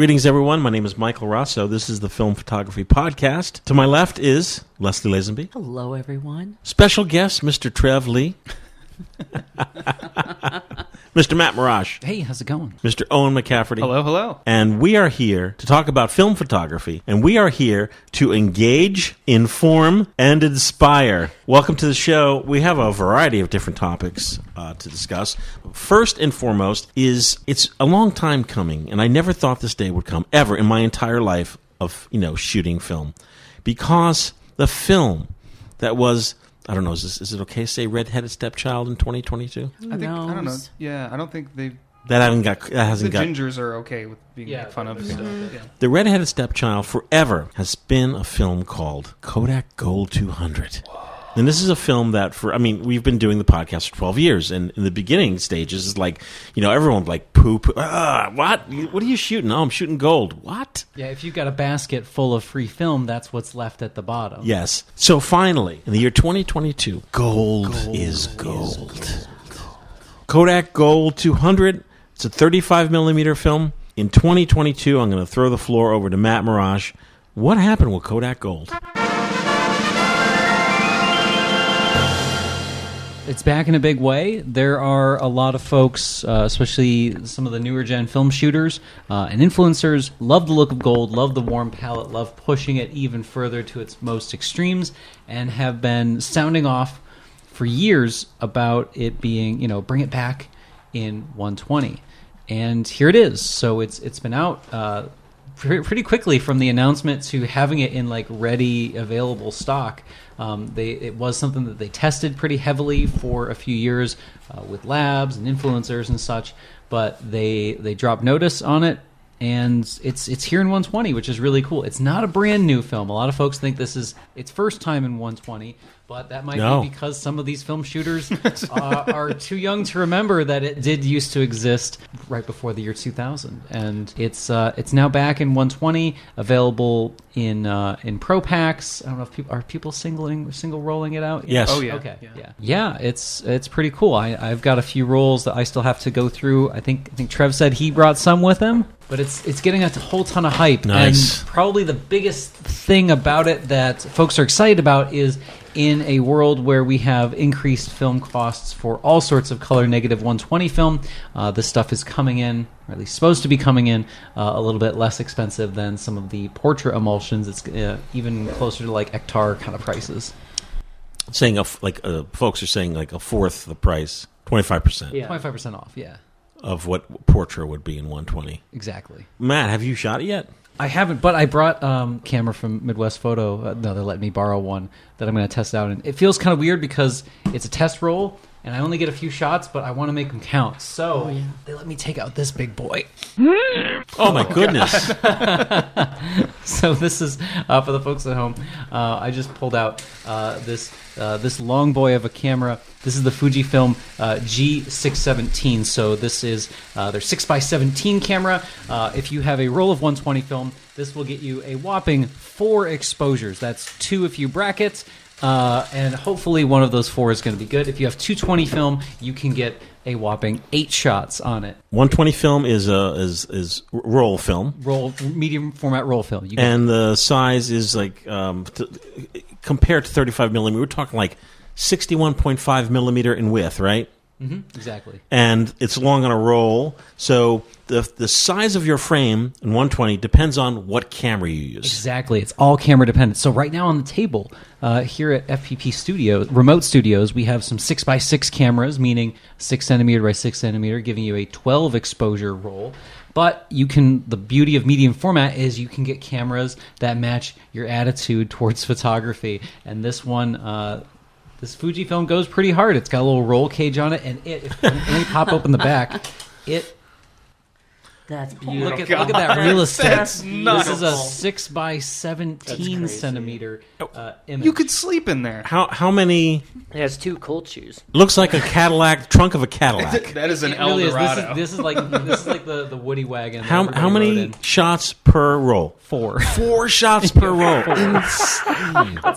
Greetings, everyone. My name is Michael Raso. This is the Film Photography Podcast. To my left is Leslie Lazenby. Hello, everyone. Special guest, Mr. Trev Lee. Mr. Matt Marrash. Hey, how's it going? Mr. Owen McCafferty. Hello, hello. And we are here to talk about film photography, and we are here to engage, inform, and inspire. Welcome to the show. We have a variety of different topics uh, to discuss. First and foremost is it's a long time coming, and I never thought this day would come ever in my entire life of you know shooting film, because the film that was I don't know is, this, is it okay to say redheaded stepchild in 2022? I think I don't know. Yeah, I don't think they. That haven't got that The hasn't got gingers are okay with being Yeah, made fun of. the- Yeah. Yeah. The Redheaded Stepchild forever has been a film called Kodak Gold 200. And this is a film that, for I mean, we've been doing the podcast for 12 years, and in the beginning stages, is like, you know, everyone like poop. Ah, what? What are you shooting? Oh, I'm shooting gold. What? Yeah, if you've got a basket full of free film, that's what's left at the bottom. Yes. So finally, in the year 2022, gold, is gold. Kodak Gold 200. It's a 35 millimeter film. In 2022, I'm going to throw the floor over to Matt Marrash. What happened with Kodak Gold? It's back in a big way. There are a lot of folks, uh, especially some of the newer gen film shooters uh, and influencers, love the look of gold, love the warm palette, love pushing it even further to its most extremes, and have been sounding off for years about it being, you know, bring it back in 120. And here it is. So it's it's been out uh, pretty quickly from the announcement to having it in like ready available stock. Um, they it was something that they tested pretty heavily for a few years uh, with labs and influencers and such, but they they dropped notice on it. And it's it's here in 120, which is really cool. It's not a brand new film. A lot of folks think this is its first time in 120, but that might No. be because some of these film shooters uh, are too young to remember that it did used to exist right before the year 2000, and it's uh, it's now back in 120, available in uh, in pro packs. I don't know if people are people singling single rolling it out. Yes. Oh, yeah. Okay. Yeah. Yeah. Yeah. It's it's pretty cool. I, I've got a few rolls that I still have to go through. I think I think Trev said he brought some with him, but it's it's getting a whole ton of hype. Nice. And probably the biggest thing about it that folks are excited about is in a world where we have increased film costs for all sorts of color negative 120 film, uh, this stuff is coming in, or at least supposed to be coming in, uh, a little bit less expensive than some of the portrait emulsions. It's uh, even closer to like Ektar kind of prices. Saying a f like uh, folks are saying like a fourth the price, 25 percent Yeah. 25% off, yeah. of what Portra would be in 120. Exactly. Matt, have you shot it yet? I haven't, but I brought um, camera from Midwest Photo. Uh, no, they let me borrow one that I'm going to test out, and it feels kind of weird because it's a test roll, and I only get a few shots, but I want to make them count. So they let me take out this big boy. Oh my goodness! So this is uh, for the folks at home. Uh, I just pulled out uh, this uh, this long boy of a camera. This is the Fujifilm uh, G617. So this is uh, their 6x17 camera. Uh, if you have a roll of 120 film, this will get you a whopping four exposures. That's two if you bracket, uh, and hopefully one of those four is going to be good. If you have 220 film, you can get a whopping eight shots on it. 120 film is a is is roll film. Roll medium format roll film. You and the size is like um, t- compared to 35 millimeter we're talking like 61.5 millimeter in width right exactly. and it's long on a roll so the the size of your frame in 120 depends on what camera you use Exactly. It's all camera dependent. So right now on the table uh, here at FPP Studios, remote studios, we have some six by six cameras, meaning six centimeter by six centimeter, giving you a 12 exposure roll. But you can. The beauty of medium format is you can get cameras that match your attitude towards photography. And this one. Uh, this Fuji film goes pretty hard. It's got a little roll cage on it, and it. If, me pop open the back. It That's beautiful. Look at look at that real estate. That's This is a six by seventeen crazy. centimeter uh, image. You could sleep in there. how how many It has two cold shoes. looks like a Cadillac trunk of a Cadillac That is an It really is. This Eldorado. is this is like this is like the, the Woody wagon. that how everybody how rode many in. shots per roll Four. four shots per roll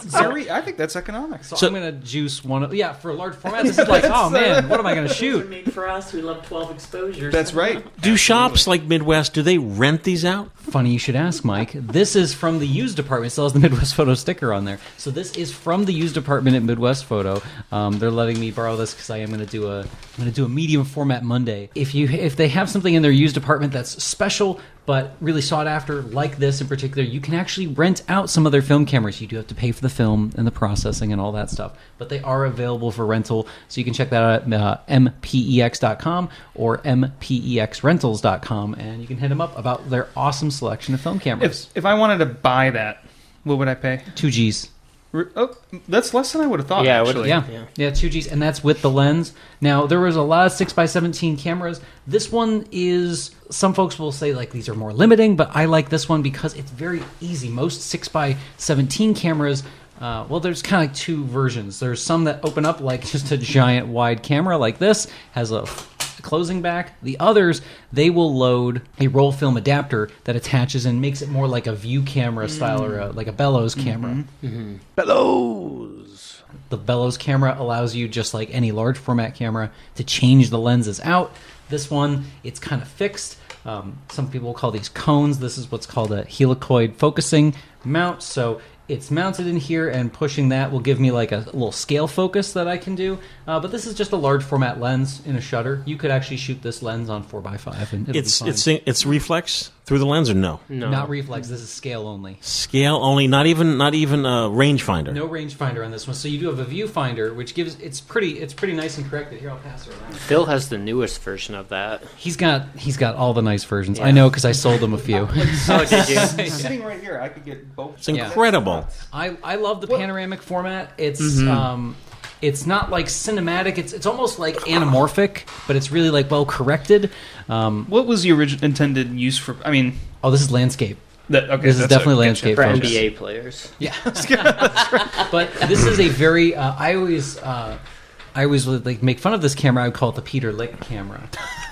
Very, I think that's economics. So, I'm gonna juice one. Of, yeah, for a large format, this is like, oh man, what am I gonna shoot? Made for us. We love 12 exposures. That's right. do shops like Midwest, do they rent these out? Funny you should ask, Mike. This is from the used department. It still has the Midwest Photo sticker on there. So this is from the used department at Midwest Photo. Um, they're letting me borrow this because I am going to do a I'm going to do a medium format Monday. If you if they have something in their used department that's special but really sought after, like this in particular, you can actually rent out some of their film cameras. You do have to pay for the film and the processing and all that stuff, but they are available for rental. So you can check that out at uh, mpex.com or mpexrentals.com, and you can hit them up about their awesome selection of film cameras. If if I wanted to buy that, what would I pay? Two G's. Re- Oh, that's less than I would have thought. Yeah, I would've- actually. Yeah. Yeah. yeah, two Gs, and that's with the lens. Now there was a lot of six x seventeen cameras. This one is some folks will say like these are more limiting, but I like this one because it's very easy. Most six x seventeen cameras. Uh, well, there's kind of like two versions. There's some that open up like just a giant wide camera like this, has a closing back. The others, they will load a roll film adapter that attaches and makes it more like a view camera style or a, like a bellows camera. Bellows. The bellows camera allows you, just like any large format camera, to change the lenses out. This one, it's kind of fixed. Um, some people call these cones. This is what's called a helicoid focusing mount. So it's mounted in here, and pushing that will give me like a little scale focus that I can do. Uh, but this is just a large format lens in a shutter. You could actually shoot this lens on 4x5 and it'll It's be fine. it's it's reflex through the lens or no? No. Not reflex. This is scale only. Scale only, not even not even a rangefinder. No rangefinder on this one. So you do have a viewfinder, which gives it's pretty it's pretty nice and corrected. Here, I'll pass it around. Phil has the newest version of that. He's got he's got all the nice versions. I know because I sold him a few. Oh, did you? Sitting right here, I could get both. It's incredible. I I love the What- panoramic format. It's Mm-hmm. um it's not like cinematic. It's it's almost like anamorphic, but it's really like well corrected. Um, What was the original intended use for? I mean, oh, this is landscape. that, okay, This is definitely a- landscape For focus. NBA players. Yeah, but this is a very. Uh, I always, uh, I always would like make fun of this camera. I would call it the Peter Lik camera,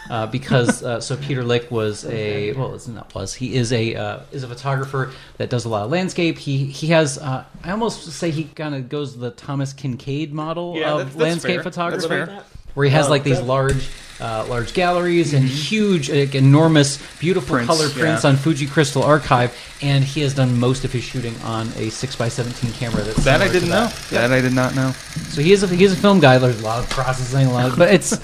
uh, because uh, so Peter Lik was a well, it's not was he is a uh, is a photographer that does a lot of landscape. He he has. Uh, I almost say he kind of goes the Thomas Kinkade model Yeah, of that's- that's landscape fair. photography That's fair. Where he has like these large, uh, large galleries and huge, like, enormous, beautiful Mm-hmm. Prints, color prints yeah. on Fuji Crystal Archive, and he has done most of his shooting on a six x seventeen camera. That's That I similar to didn't know. That I did not know. So he is a, he is a film guy. There's a lot of processing, a lot, of, but it's.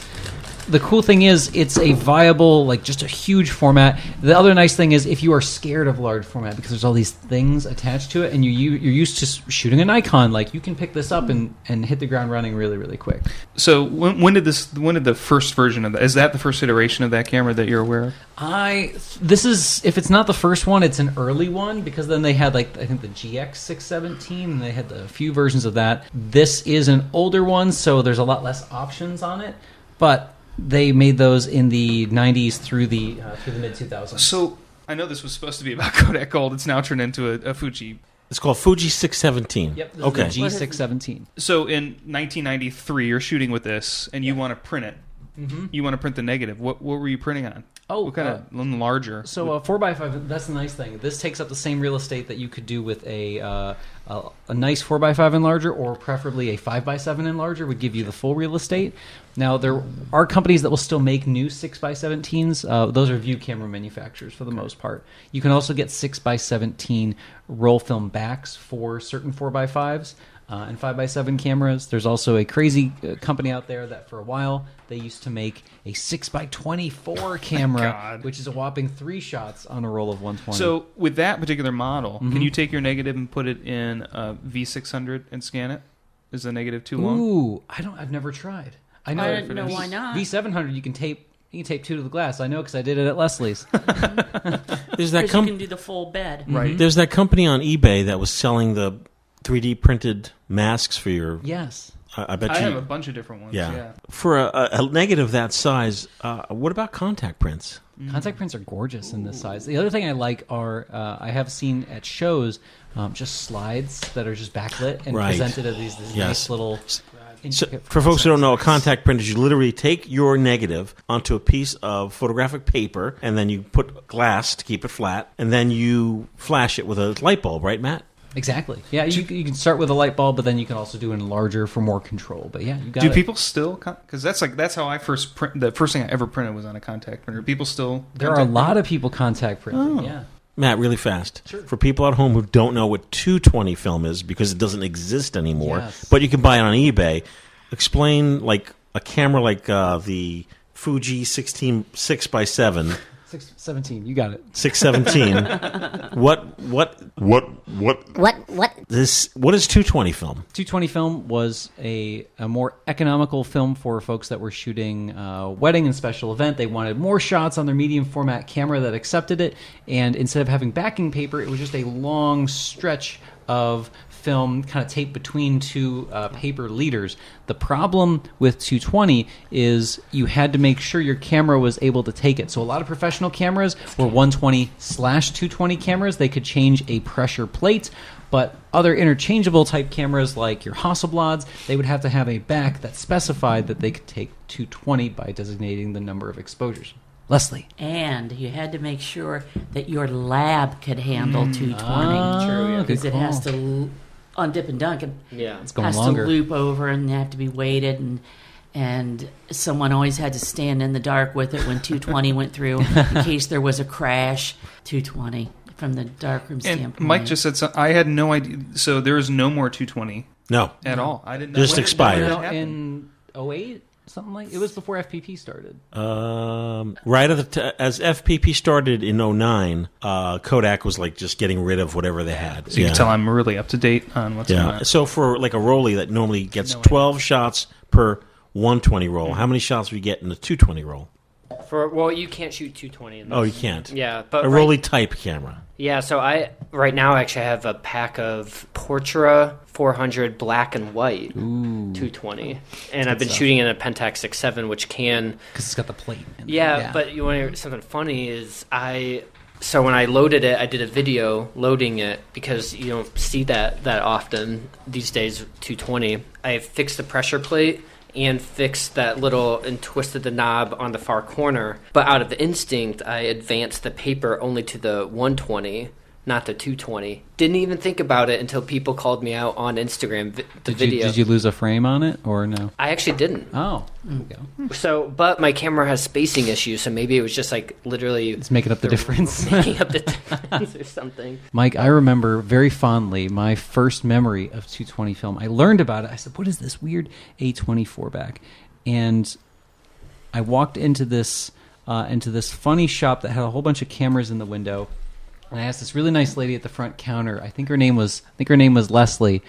The cool thing is, it's a viable, like just a huge format. The other nice thing is, if you are scared of large format because there's all these things attached to it, and you, you you're used to shooting an icon, like you can pick this up and, and hit the ground running really really quick. So when, when did this? When did the first version of that? Is that the first iteration of that camera that you're aware of? I this is if it's not the first one, it's an early one because then they had like I think the GX six seventeen and they had a few versions of that. This is an older one, so there's a lot less options on it, but they made those in the '90s through the uh, through the mid 2000s. So I know this was supposed to be about Kodak Gold. It's now turned into a, a Fuji. It's called Fuji 617. Yep, this okay. is G six seventeen. So in 1993, you're shooting with this, and you want to print it. Mm-hmm. You want to print the negative. What what were you printing on? Oh, what kind uh, of larger? So a four x five. That's the nice thing. This takes up the same real estate that you could do with a uh, a, a nice four x five enlarger, or preferably a five x seven enlarger would give you the full real estate. Now there are companies that will still make new six x seventeens. Uh, those are view camera manufacturers for the most part. You can also get six x seventeen roll film backs for certain four x fives. Uh, and 5x7 cameras. There's also a crazy uh, company out there that for a while they used to make a 6x24 camera, God. which is a whopping three shots on a roll of 120. So with that particular model, Mm-hmm. can you take your negative and put it in a V600 and scan it? Is the negative too long? ooh, I don't. I've never tried. I know. I don't know why not. V700, you can tape. You can tape two to the glass. I know because I did it at Leslie's. There's that Because com- you can do the full bed. Right. There's that company on eBay that was selling the 3D printed masks for your. yes. I, I bet I you. have a bunch of different ones. yeah. Yeah. For a, a, a negative that size, uh, what about contact prints? Contact prints are gorgeous in this size. The other thing I like are uh, I have seen at shows um, just slides that are just backlit and Right. presented as these, these Yes. nice little. So, for folks who don't know, a contact print is you literally take your negative onto a piece of photographic paper, and then you put glass to keep it flat, and then you flash it with a light bulb, right, Matt? Exactly. Yeah, you, you can start with a light bulb, but then you can also do it in larger for more control. But yeah, you got Do it. people still? Because that's like that's how I first print. The first thing I ever printed was on a contact printer. People still. There are a lot of people contact printing. Oh. Yeah. Matt, really fast. For people at home who don't know what 220 film is because it doesn't exist anymore, Yes. but you can buy it on eBay, explain like a camera like uh, the Fuji 16 6 by 7 Six, 17, you got it. 617. what what What what What? What? this what is 220 film? 220 film was a, a more economical film for folks that were shooting uh, wedding and special event. They wanted more shots on their medium format camera that accepted it, and instead of having backing paper, it was just a long stretch of film kind of taped between two uh, paper leaders. The problem with 220 is you had to make sure your camera was able to take it. So a lot of professional cameras were 120 slash 220 cameras. They could change a pressure plate, but other interchangeable type cameras like your Hasselblads, they would have to have a back that specified that they could take 220 by designating the number of exposures. Leslie. And you had to make sure that your lab could handle 220. Ah, True, yeah. Because it has to, on Dip and Dunk, it Yeah. It's going has longer. to loop over and have to be weighted. And, and someone always had to stand in the dark with it when 220 went through in case there was a crash. 220 from the darkroom And standpoint. Mike just said something. I had no idea. So there is no more 220 No. at all. I didn't know. Just when expired. when did Out that happen? in 08, something like it was before FPP started. Um, right at the t- as FPP started in 09, uh, Kodak was like just getting rid of whatever they had. So you can tell I'm really up to date on what's going on. So for like a Rollei that normally gets No 12 shots per 120 roll, how many shots do you get in a 220 roll? For well, you can't shoot 220. In Oh, you can't. Yeah, but A right- Rollei type camera. Yeah, so I right now I actually have a pack of Portra 400 black and white 220, and I've been stuff. shooting in a Pentax 67, which can Because it's got the plate. in it. Yeah, but you want to hear something funny is I so when I loaded it, I did a video loading it because you don't see that that often these days. 220. I fixed the pressure plate and fixed that little and twisted the knob on the far corner. But out of instinct, I advanced the paper only to the 120. Not the 220. Didn't even think about it until people called me out on Instagram. The Did video. you, did you lose a frame on it or no? I actually didn't. Oh, there we go. So, but my camera has spacing issues, so maybe it was just like literally It's making up the difference. making up the difference or something. Mike, I remember very fondly my first memory of 220 film. I learned about it. I said, "What is this weird A24 back?" And I walked into this uh, into this funny shop that had a whole bunch of cameras in the window. And I asked this really nice lady at the front counter. I think her name was I think her name was Leslie,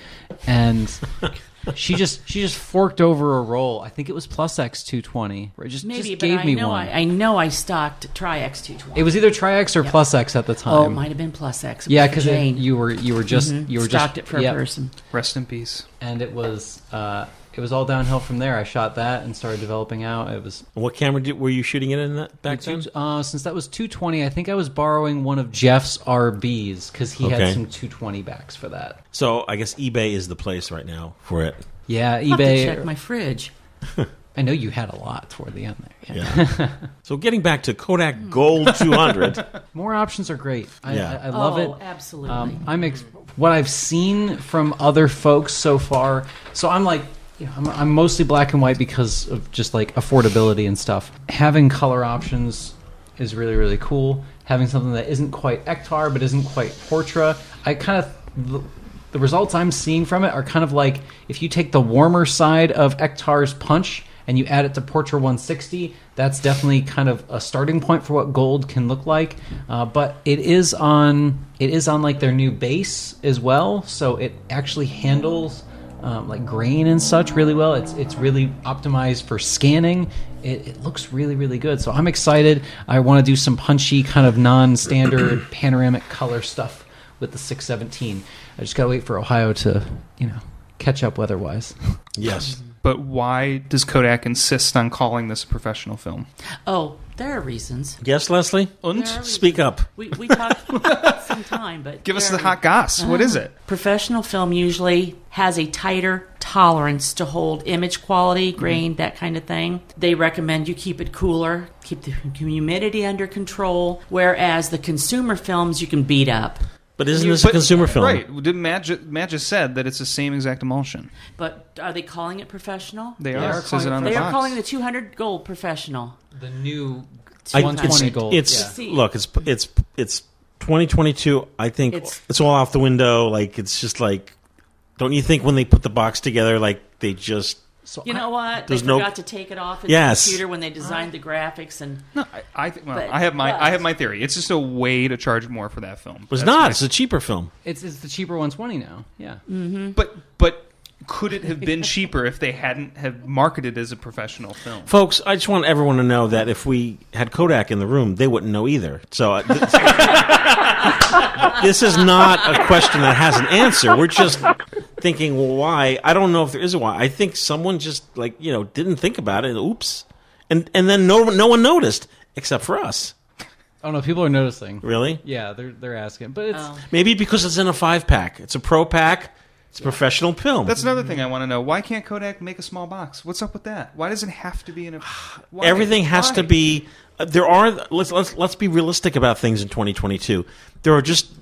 and she just she just forked over a roll. I think it was Plus X 220. Where it just Maybe, just but gave I me know one. I, I know I stocked Tri-X 220. it was either Tri-X or Yep. Plus X at the time. Oh, it might have been Plus X. It Yeah, for because Jane. you were you were just Mhm. you were stocked just it for yep. a person. Rest in peace. And it was uh, it was all downhill from there. I shot that and started developing out. It was What camera did, were you shooting it in that back then? uh, since that was 220. I think I was borrowing one of Jeff's RBs because he Okay. had some 220 backs for that. So I guess eBay is the place right now for it. Yeah, I'll have to eBay. check my fridge. I know you had a lot toward the end there. Yeah. so getting back to Kodak Gold 200. More options are great. I, Yeah. I, I love oh, it. absolutely. Um, I'm ex- what I've seen from other folks so far. So I'm like, you know, I'm, I'm mostly black and white because of just like affordability and stuff. Having color options is really really cool. Having something that isn't quite Ektar but isn't quite Portra, I kind of the, the results I'm seeing from it are kind of like if you take the warmer side of Ektar's punch and you add it to Portra 160, that's definitely kind of a starting point for what gold can look like. Uh, but it is on it is on like their new base as well, so it actually handles um, like grain and such really well. It's it's really optimized for scanning. It, it looks really really good. So I'm excited. I want to do some punchy kind of non-standard panoramic color stuff with the 617. I just gotta wait for Ohio to you know catch up weather-wise. yes. But why does Kodak insist on calling this a professional film? oh, there are reasons. Yes, Leslie? And Speak up. We, we talked some time, but Give us the hot goss. What is it? Uh-huh. Professional film usually has a tighter tolerance to hold image quality, mm-hmm. grain, that kind of thing. They recommend you keep it cooler, keep the humidity under control, whereas the consumer films you can beat up. But isn't You- this a consumer film? Right. Did Matt, ju- Matt just said that it's the same exact emulsion. But are they calling it professional? They, They are. are It it calling on it the They are calling the 200 gold professional. The new I- 120 it's, gold. It's yeah. look, it's it's it's 2022. I think it's, It's- all off the window. Like it's just like, don't you think when they put the box together, like they just So You I- know what? They There's no- forgot to take it off his Yes. computer when they designed the graphics and No, I, I think. Well, But- I have my but- I have my theory. It's just a way to charge more for that film. it was not. my- It's a cheaper film. it's it's the cheaper 120 now. Yeah. Mm-hmm. But but could it have been cheaper if they hadn't have marketed it as a professional film? Folks, I just want everyone to know that if we had Kodak in the room, they wouldn't know either. So uh, this, this is not a question that has an answer. We're just thinking, well, why? I don't know if there is a why. I think someone just like you know didn't think about it. Oops, and and then no no one noticed except for us. Oh no, people are noticing. Really? Yeah, they're they're asking, but it's Oh. Maybe because it's in a five pack. It's a pro pack. It's a professional film. That's another thing I want to know. Why can't Kodak make a small box? What's up with that? Why does it have to be in a? Why? Everything has to be. Uh, there are. Let's let's let's be realistic about things in 2022. There are just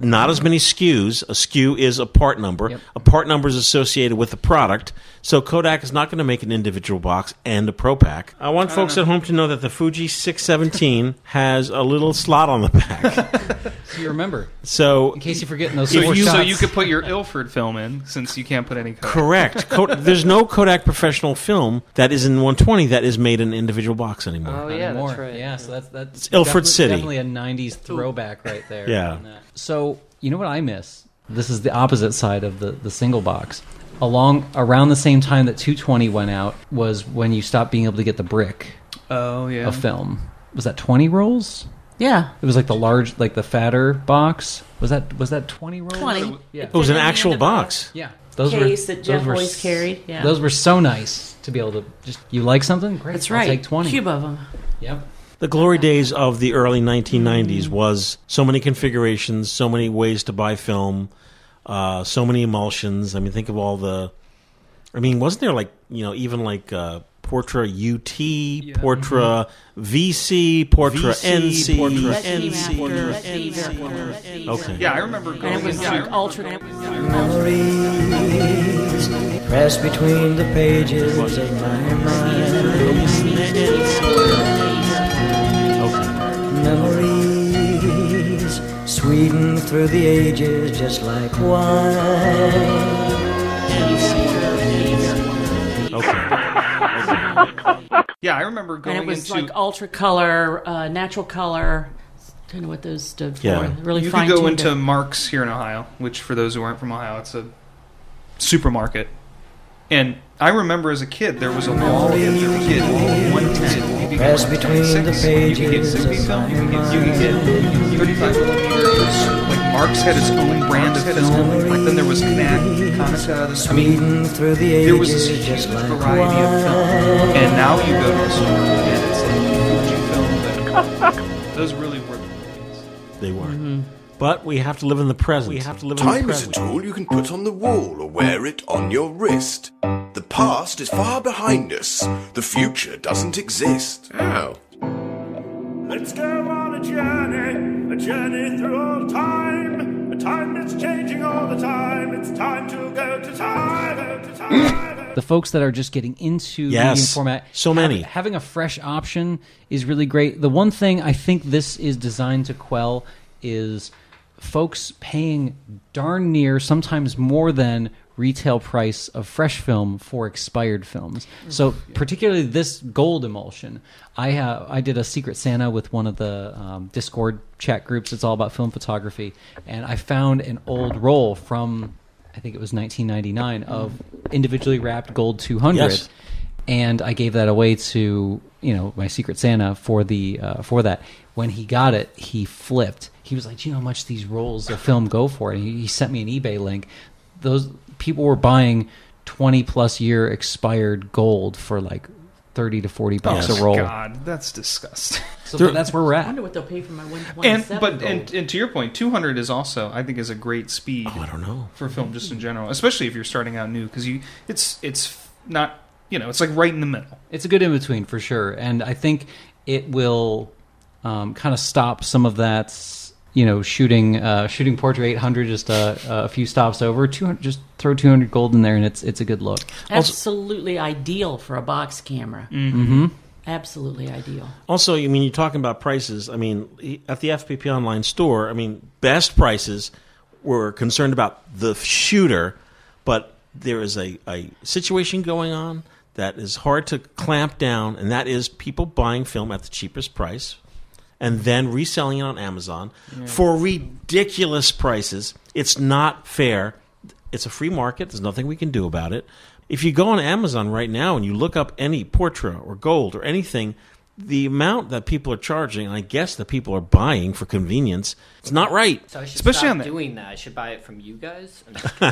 not as many SKUs. A SKU is a part number. Yep. A part number is associated with the product. So Kodak is not going to make an individual box and a Pro Pack. I want folks at home to know that the Fuji 617 has a little slot on the back. so you remember So in case you forget in those So four you, shots. so you could put your Ilford film in since you can't put any Kodak. correct. Ko- there's no Kodak professional film that is in 120 that is made in an individual box anymore. Oh yeah, anymore. that's right. Yeah, so that's that's It's Ilford definitely, City. Definitely a '90s throwback right there. Yeah. Uh, so you know what I miss? This is the opposite side of the the single box. Along around the same time that 220 went out was when you stopped being able to get the brick Oh yeah. of film. Was that 20 rolls? yeah, It was like the large, like the fatter box. Was that was that 20 rolls? 20. Yeah. It was an Fit in the actual end of a box. Yeah. Those Case were, that Jeff those were always carried, yeah. Those were so nice to be able to just you like something? Great. that's I'll right. take 20. Cube of them. Yep. The glory days of the early 1990s was so many configurations, so many ways to buy film, uh, so many emulsions. I mean, think of all the. I mean, wasn't there like you know even like uh, Portra UT, Portra VC, Portra NC, Portra NC, Portra NC. after- that came Okay. Yeah, I remember going. And it was yeah, like ultra. and it was- memories pressed between the pages of my mind. Memories reading through the ages just like wine. Okay. yeah, I remember going. And it was into... like ultra color, uh, natural color. Kind of what those stood for. Yeah. Really you could go into it. Marc's here in Ohio, which for those who aren't from Ohio, it's a supermarket. And I remember as a kid, there was a wall of the kid, 110. As between the pages you can get film, you can you can get Like Marc's had his own brand of film. Like then there was Knack, Konica, the Sweden. through the ages, there was this huge variety of film. And now you go to the store and it's like Fuji film. But those really were the movies. They were. Mm-hmm. But we have to live in the present. We have to live in the present. Time is a tool you can put on the wall or wear it on your wrist. The past is far behind us. The future doesn't exist. Ow. Let's go on a journey, a journey through all time, a time that's changing all the time. It's time to go to time, go to time. the folks that are just getting into Yes. medium format. So hav- many. having a fresh option is really great. The one thing I think this is designed to quell is folks paying darn near, sometimes more than retail price of fresh film for expired films. So particularly this gold emulsion, I have I did a Secret Santa with one of the um, Discord chat groups. It's all about film photography, and I found an old roll from I think it was 1999 of individually wrapped gold 200 Yes. and I gave that away to you know my Secret Santa for the uh, for that. When he got it, he flipped. He was like, "Do you know how much these rolls of film go for?" And he, he sent me an eBay link. Those people were buying twenty plus year expired gold for like thirty to forty bucks Yes. a roll. God, that's disgusting. So that's where we're I at. wonder what they'll pay for my one and but gold. and, and to your point, 200 is also I think is a great speed Oh, I don't know. for film just in general, especially if you're starting out new because you it's it's not you know it's like right in the middle. It's a good in between for sure, and I think it will um, kind of stop some of that you know shooting uh, shooting Portra 800 just a, a few stops over 200 just throw 200 gold in there and it's it's a good look. Absolutely ideal for a box camera. Mm-hmm. Absolutely ideal. Also, I mean, you're talking about prices. I mean, at the FPP online store, I mean, best prices were concerned about the shooter, but there is a, a situation going on that is hard to clamp down, and that is people buying film at the cheapest price and then reselling it on Amazon for ridiculous prices. It's not fair. It's a free market. There's nothing we can do about it. If you go on Amazon right now and you look up any Portra or Gold or anything, the amount that people are charging, I guess that people are buying for convenience, it's not right. So I should Especially stop on the- doing that. I should buy it from you guys.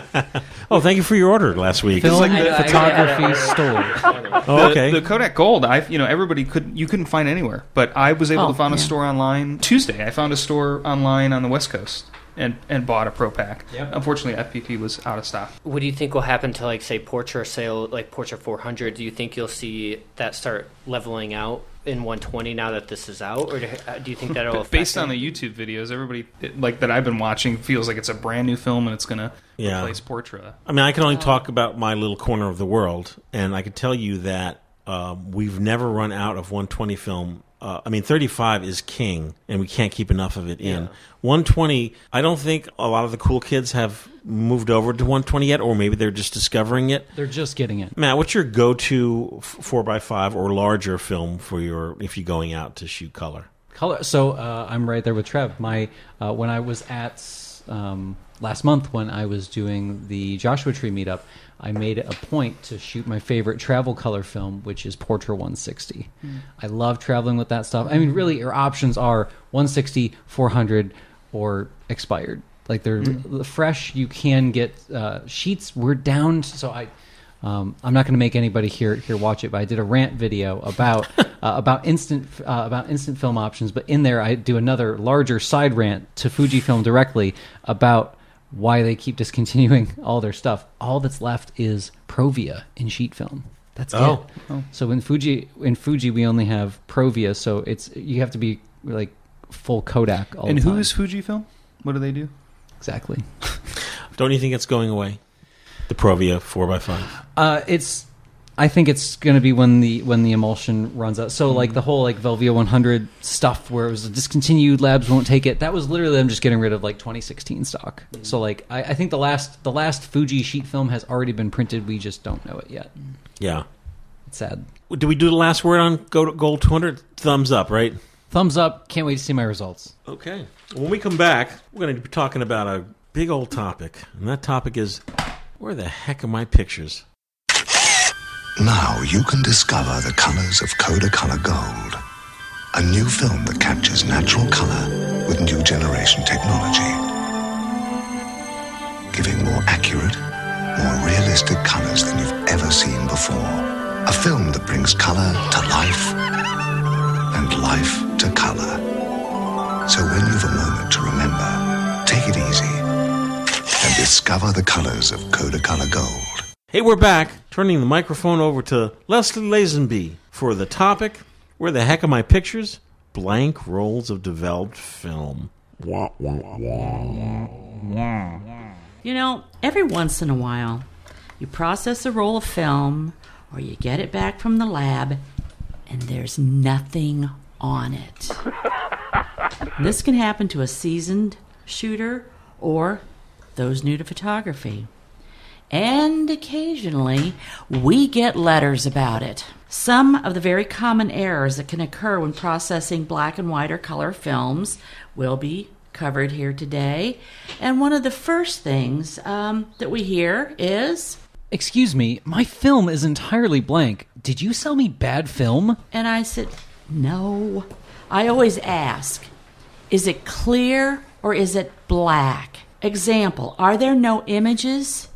Oh, thank you for your order last week. Film like I know, I- photography store. Oh, okay. The, Kodak Gold, I you know everybody could you couldn't find anywhere, but I was able Oh, to find a yeah. store online Tuesday. I found a store online on the West Coast and and bought a Pro Pack. Yep. Unfortunately, FPP was out of stock. What do you think will happen to like say Portra sale, like Portra 400? Do you think you'll see that start leveling out in 120 now that this is out, or do, uh, you think that'll affect based on the YouTube videos, everybody like that I've been watching feels like it's a brand new film and it's going to Yeah. replace Portra. I mean, I can only talk about my little corner of the world, and I can tell you that um, we've never run out of 120 film. Uh, I mean, 35 is king, and we can't keep enough of it in. 120, I don't think a lot of the cool kids have moved over to 120 yet, or maybe they're just discovering it. They're just getting it. Matt, what's your go-to four x five or larger film for your if you're going out to shoot color? color so uh, i'm right there with trev my uh, when i was at um, last month when i was doing the joshua tree meetup i made it a point to shoot my favorite travel color film which is portra 160 i love traveling with that stuff. I mean really your options are 160 400 or expired. Like they're the fresh. You can get uh, sheets. We're down so i um, I'm not going to make anybody here here watch it, but I did a rant video about uh, about instant uh, about instant film options. But in there, I do another larger side rant to Fujifilm directly about why they keep discontinuing all their stuff. All that's left is Provia in sheet film. That's Oh. it. So in Fuji in Fuji we only have Provia, so it's you have to be like full Kodak all and the time. who's Fujifilm? What do they do? exactly? Don't you think it's going away? The Provia four x five. Uh, it's. I think it's going to be when the when the emulsion runs out. So like mm-hmm. the whole like Velvia 100 stuff where it was discontinued, labs won't take it. That was literally them just getting rid of like 2016 stock. Mm. So like I, I think the last the last Fuji sheet film has already been printed. We just don't know it yet. Mm. Yeah. It's sad. Did we do the last word on Go- Gold 200? Thumbs up, right? Thumbs up. Can't wait to see my results. Okay. When we come back, we're going to be talking about a big old topic, and that topic is where the heck are my pictures? Now you can discover the colors of Kodacolor Gold. A new film that captures natural color with new generation technology. Giving more accurate, more realistic colors than you've ever seen before. A film that brings color to life and life to color. So when you've a moment to remember, take it easy and discover the colors of Kodacolor Gold. Hey, we're back. Turning the microphone over to Leslie Lazenby for the topic Where the heck are my pictures? Blank rolls of developed film. You know, every once in a while, you process a roll of film or you get it back from the lab and there's nothing on it. This can happen to a seasoned shooter or those new to photography. And occasionally, we get letters about it. Some of the very common errors that can occur when processing black and white or color films will be covered here today. And one of the first things um, that we hear is, Excuse me, my film is entirely blank. Did you sell me bad film? and I said, no. I always ask, is it clear or is it black? Example, are there no images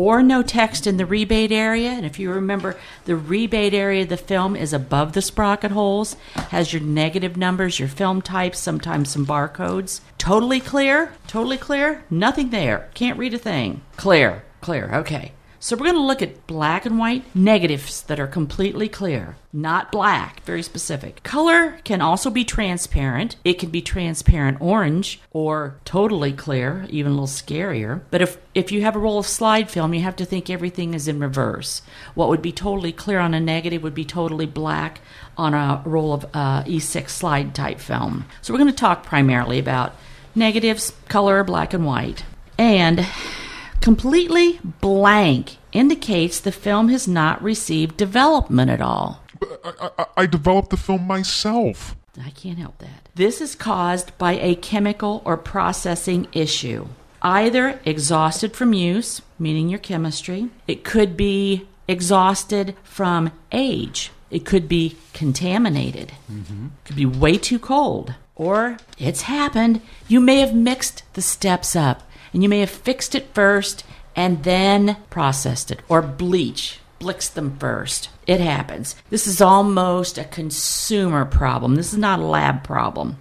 or no text in the rebate area? And if you remember, the rebate area of the film is above the sprocket holes, has your negative numbers, your film types, sometimes some barcodes. Totally clear? Totally clear? Nothing there. Can't read a thing. Clear. Clear. Okay. So we're going to look at black and white negatives that are completely clear, not black, very specific. Color can also be transparent. It can be transparent orange or totally clear, even a little scarier. But if if you have a roll of slide film, you have to think everything is in reverse. What would be totally clear on a negative would be totally black on a roll of uh, E6 slide type film. So we're going to talk primarily about negatives, color, black and white. And completely blank indicates the film has not received development at all. I, I, I developed the film myself. I can't help that. This is caused by a chemical or processing issue. Either exhausted from use, meaning your chemistry, it could be exhausted from age, it could be contaminated, mm-hmm. it could be way too cold, or it's happened. You may have mixed the steps up and you may have fixed it first and then processed it, or bleach. Blix them first. It happens. This is almost a consumer problem. This is not a lab problem.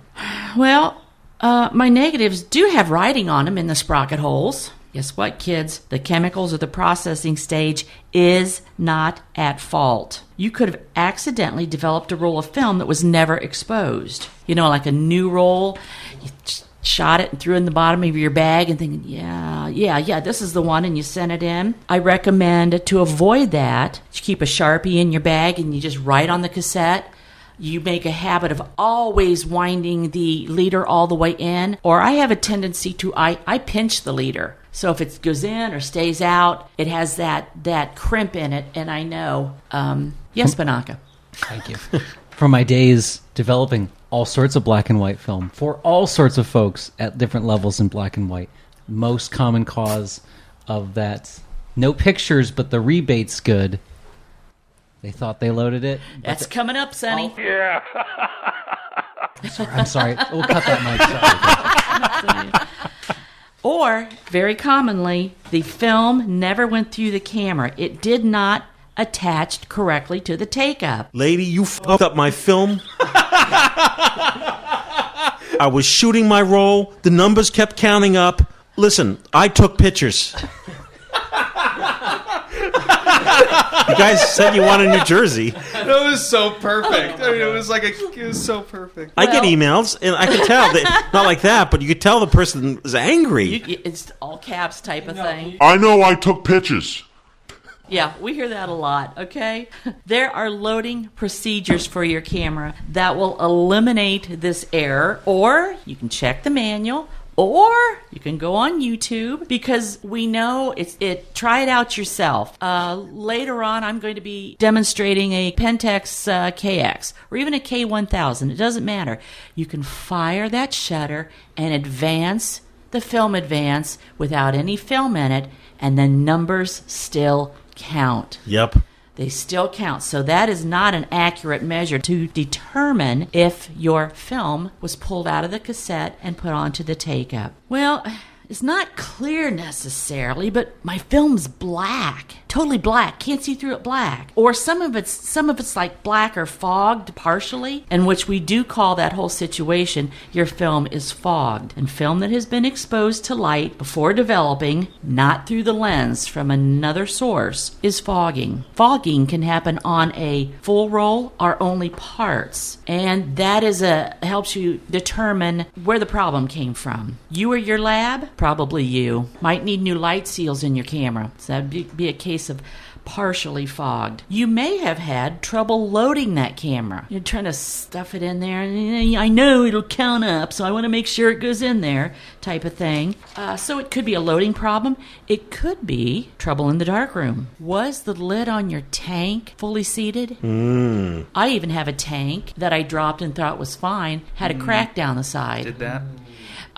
Well, uh, my negatives do have writing on them in the sprocket holes. Guess what, kids? The chemicals of the processing stage is not at fault. You could have accidentally developed a roll of film that was never exposed. You know, like a new roll. You ch- shot it and threw it in the bottom of your bag and thinking, yeah, yeah, yeah, this is the one, and you sent it in. I recommend to avoid that, you keep a Sharpie in your bag and you just write on the cassette you make a habit of always winding the leader all the way in or i have a tendency to i, I pinch the leader so if it goes in or stays out it has that that crimp in it and i know um, yes banaka Thank you. From my days developing all sorts of black and white film for all sorts of folks at different levels in black and white. Most common cause of that no pictures, but the rebate's good. They thought they loaded it. but that's coming up sonny oh, Yeah. the- I'm sorry. We'll cut that mic. Sorry. Or, very commonly, the film never went through the camera. It did not attach correctly to the take up. Lady, you fucked up my film. I was shooting my roll. The numbers kept counting up. Listen, I took pictures. you guys said you wanted New Jersey. That was so perfect. I mean, it was like a, it was so perfect. I get Well- emails, and I could tell that not like that, but you could tell the person was angry. You, it's all caps type of thing. I know I took pictures. Yeah, we hear that a lot, okay? There are loading procedures for your camera that will eliminate this error, or you can check the manual. Or you can go on YouTube because we know it's it. Try it out yourself. Uh, later on, I'm going to be demonstrating a Pentax uh, KX or even a K1000. It doesn't matter. You can fire that shutter and advance the film advance without any film in it, and the numbers still count. Yep. They still count. So that is not an accurate measure to determine if your film was pulled out of the cassette and put onto the take up. Well, it's not clear necessarily, but my film's black. Totally black. Can't see through it black. Or some of it's some of it's like black or fogged partially, in which we do call that whole situation your film is fogged. And film that has been exposed to light before developing, not through the lens from another source, is fogging. Fogging can happen on a full roll or only parts. And that is a helps you determine where the problem came from. You or your lab? Probably you. Might need new light seals in your camera. So that'd be, be a case of partially fogged. You may have had trouble loading that camera. You're trying to stuff it in there, and I know it'll count up, so I want to make sure it goes in there, type of thing. Uh, so it could be a loading problem. It could be trouble in the darkroom. Was the lid on your tank fully seated? Mm. I even have a tank that I dropped and thought was fine, had a crack down the side. Did that?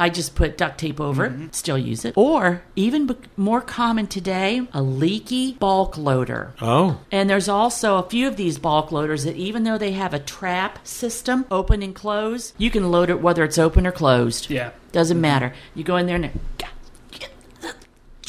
I just put duct tape over it, mm-hmm. still use it. Or, even more common today, a leaky bulk loader. Oh. And there's also a few of these bulk loaders that, even though they have a trap system, open and close, you can load it whether it's open or closed. Yeah. Doesn't mm-hmm. matter. You go in there and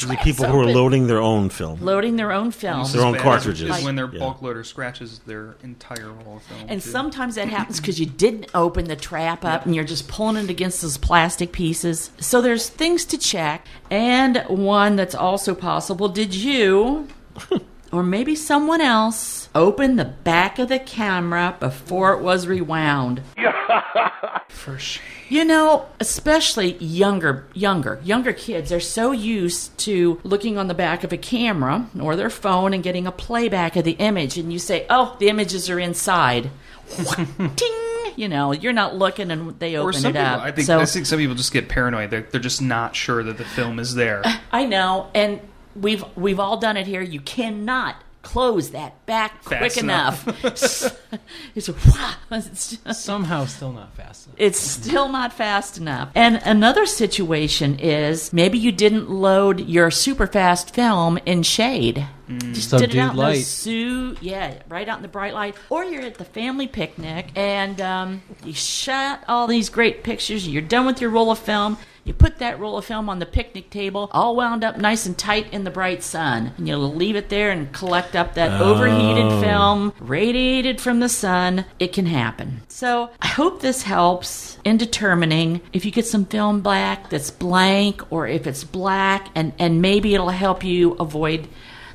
it- The people who are loading their own film. loading their own film. Their own cartridges. Is when their Yeah. bulk loader scratches their entire roll of film. And too. sometimes that happens because you didn't open the trap up and you're just pulling it against those plastic pieces. So there's things to check. And one that's also possible did you or maybe someone else opened the back of the camera before it was rewound. For sure. You know, especially younger, younger, younger kids are so used to looking on the back of a camera or their phone and getting a playback of the image, and you say, "Oh, the images are inside." Ting! You know, you're not looking, and they open it people, up. I think so I think some people just get paranoid. They're, they're just not sure that the film is there. I know, and we've we've all done it here. You cannot close that back Fast quick enough. enough. it's, wow, it's just Somehow still not fast enough. it's still not fast enough. And another situation is maybe you didn't load your super fast film in shade. Just did it Subdued out in the light. su- yeah, right out in the bright light. Or you're at the family picnic and um, you shot all these great pictures. You're done with your roll of film. You put that roll of film on the picnic table, all wound up nice and tight in the bright sun, and you'll leave it there and collect up that overheated oh. film, radiated from the sun. It can happen. So I hope this helps in determining if you get some film black that's blank or if it's black, and, and maybe it'll help you avoid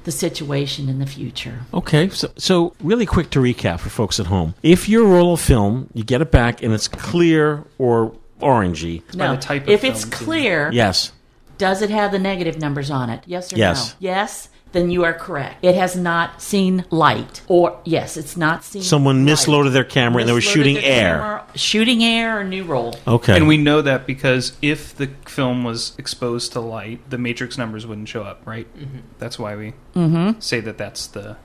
the situation in the future. Okay, so, so really quick to recap for folks at home. If your roll of film, you get it back and it's clear or orangey, by No, the type of if it's film, too. clear, yes. does it have the negative numbers on it? Yes or Yes. no? Yes. Then you are correct. It has not seen light, or yes, it's not seen. Someone light. misloaded their camera and they were Misloaded shooting their air. camera, shooting air, or new roll. Okay. And we know that because if the film was exposed to light, the matrix numbers wouldn't show up, right? Mm-hmm. That's why we mm-hmm. say that that's the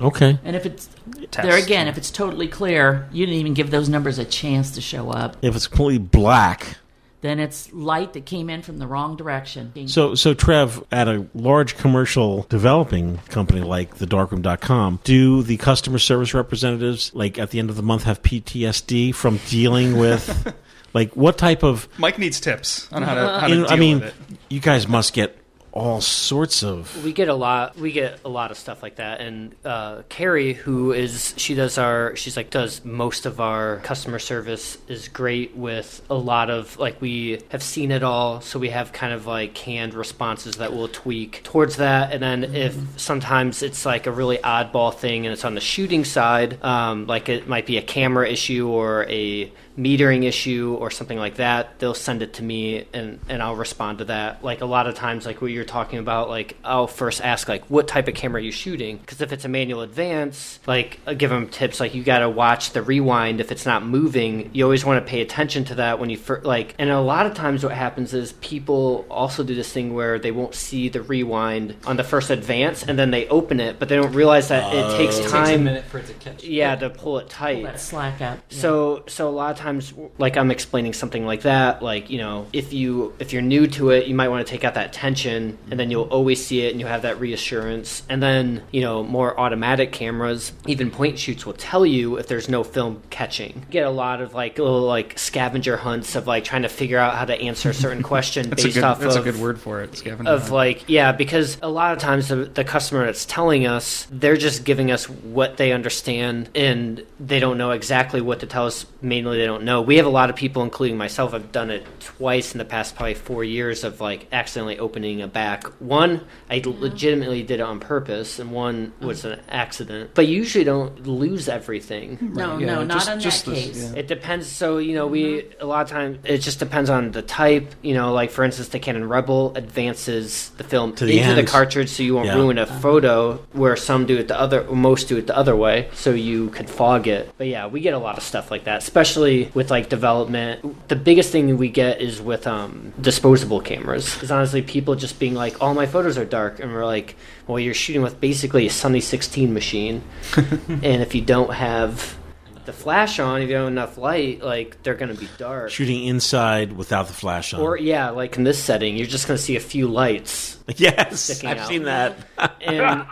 okay. And if it's test. there again, if it's totally clear, you didn't even give those numbers a chance to show up. If it's completely black. Then it's light that came in from the wrong direction. So, so Trev, at a large commercial developing company like thedarkroom.com, do the customer service representatives, like at the end of the month, have PTSD from dealing with, like, what type of? Mike needs tips on how to, how to You deal I mean, with it. you guys must get all sorts of. We get a lot. We get a lot of stuff like that. And uh, Carrie, who is she does our she's like does most of our customer service is great with a lot of like we have seen it all, so we have kind of like canned responses that we'll tweak towards that. And then if sometimes it's like a really oddball thing and it's on the shooting side, um, like it might be a camera issue or a metering issue or something like that, they'll send it to me and, and I'll respond to that. Like a lot of times, like what you're talking about, like I'll first ask like, what type of camera are you shooting? Because if it's a manual advance, like I'll give them tips like you got to watch the rewind if it's not moving. You always want to pay attention to that when you first like. And a lot of times, what happens is people also do this thing where they won't see the rewind on the first advance and then they open it, but they don't realize that it takes oh. It takes a time. minute for it to catch. yeah, to pull it tight. That slack up. Yeah. So so a lot of times like I'm explaining something like that, like, you know, if you if you're new to it, you might want to take out that tension and then you'll always see it and you have that reassurance. And then, you know, more automatic cameras, even point shoots will tell you if there's no film catching. You get a lot of like little like scavenger hunts of like trying to figure out how to answer a certain question based good. off That's of a good word for it. Scavenger of hunt. like yeah because a lot of times the, the customer that's telling us they're just giving us what they understand and they don't know exactly what to tell us mainly they don't know we have a lot of people including myself i've done it twice in the past probably four years of like accidentally opening a back one i legitimately did it on purpose and one mm-hmm. was an accident but you usually don't lose everything no, Yeah, no, not just- in just that this- yeah. it depends. So you know, we mm-hmm. a lot of times it just depends on the type. You know, like for instance, the Canon Rebel advances the film To the into the cartridge, so you won't Yeah. ruin a uh-huh. photo. Where some do it the other, most do it the other way, so you could fog it. But yeah, we get a lot of stuff like that, especially with like development. The biggest thing we get is with um, disposable cameras. Is honestly people just being like, "All my photos are dark," and we're like, "Well, you're shooting with basically a Sunny 16 machine, and if you don't have." The flash on, if you don't have enough light, like they're gonna be dark. Shooting inside without the flash on. Or yeah, like in this setting, you're just gonna see a few lights, yes, I've out. seen that. and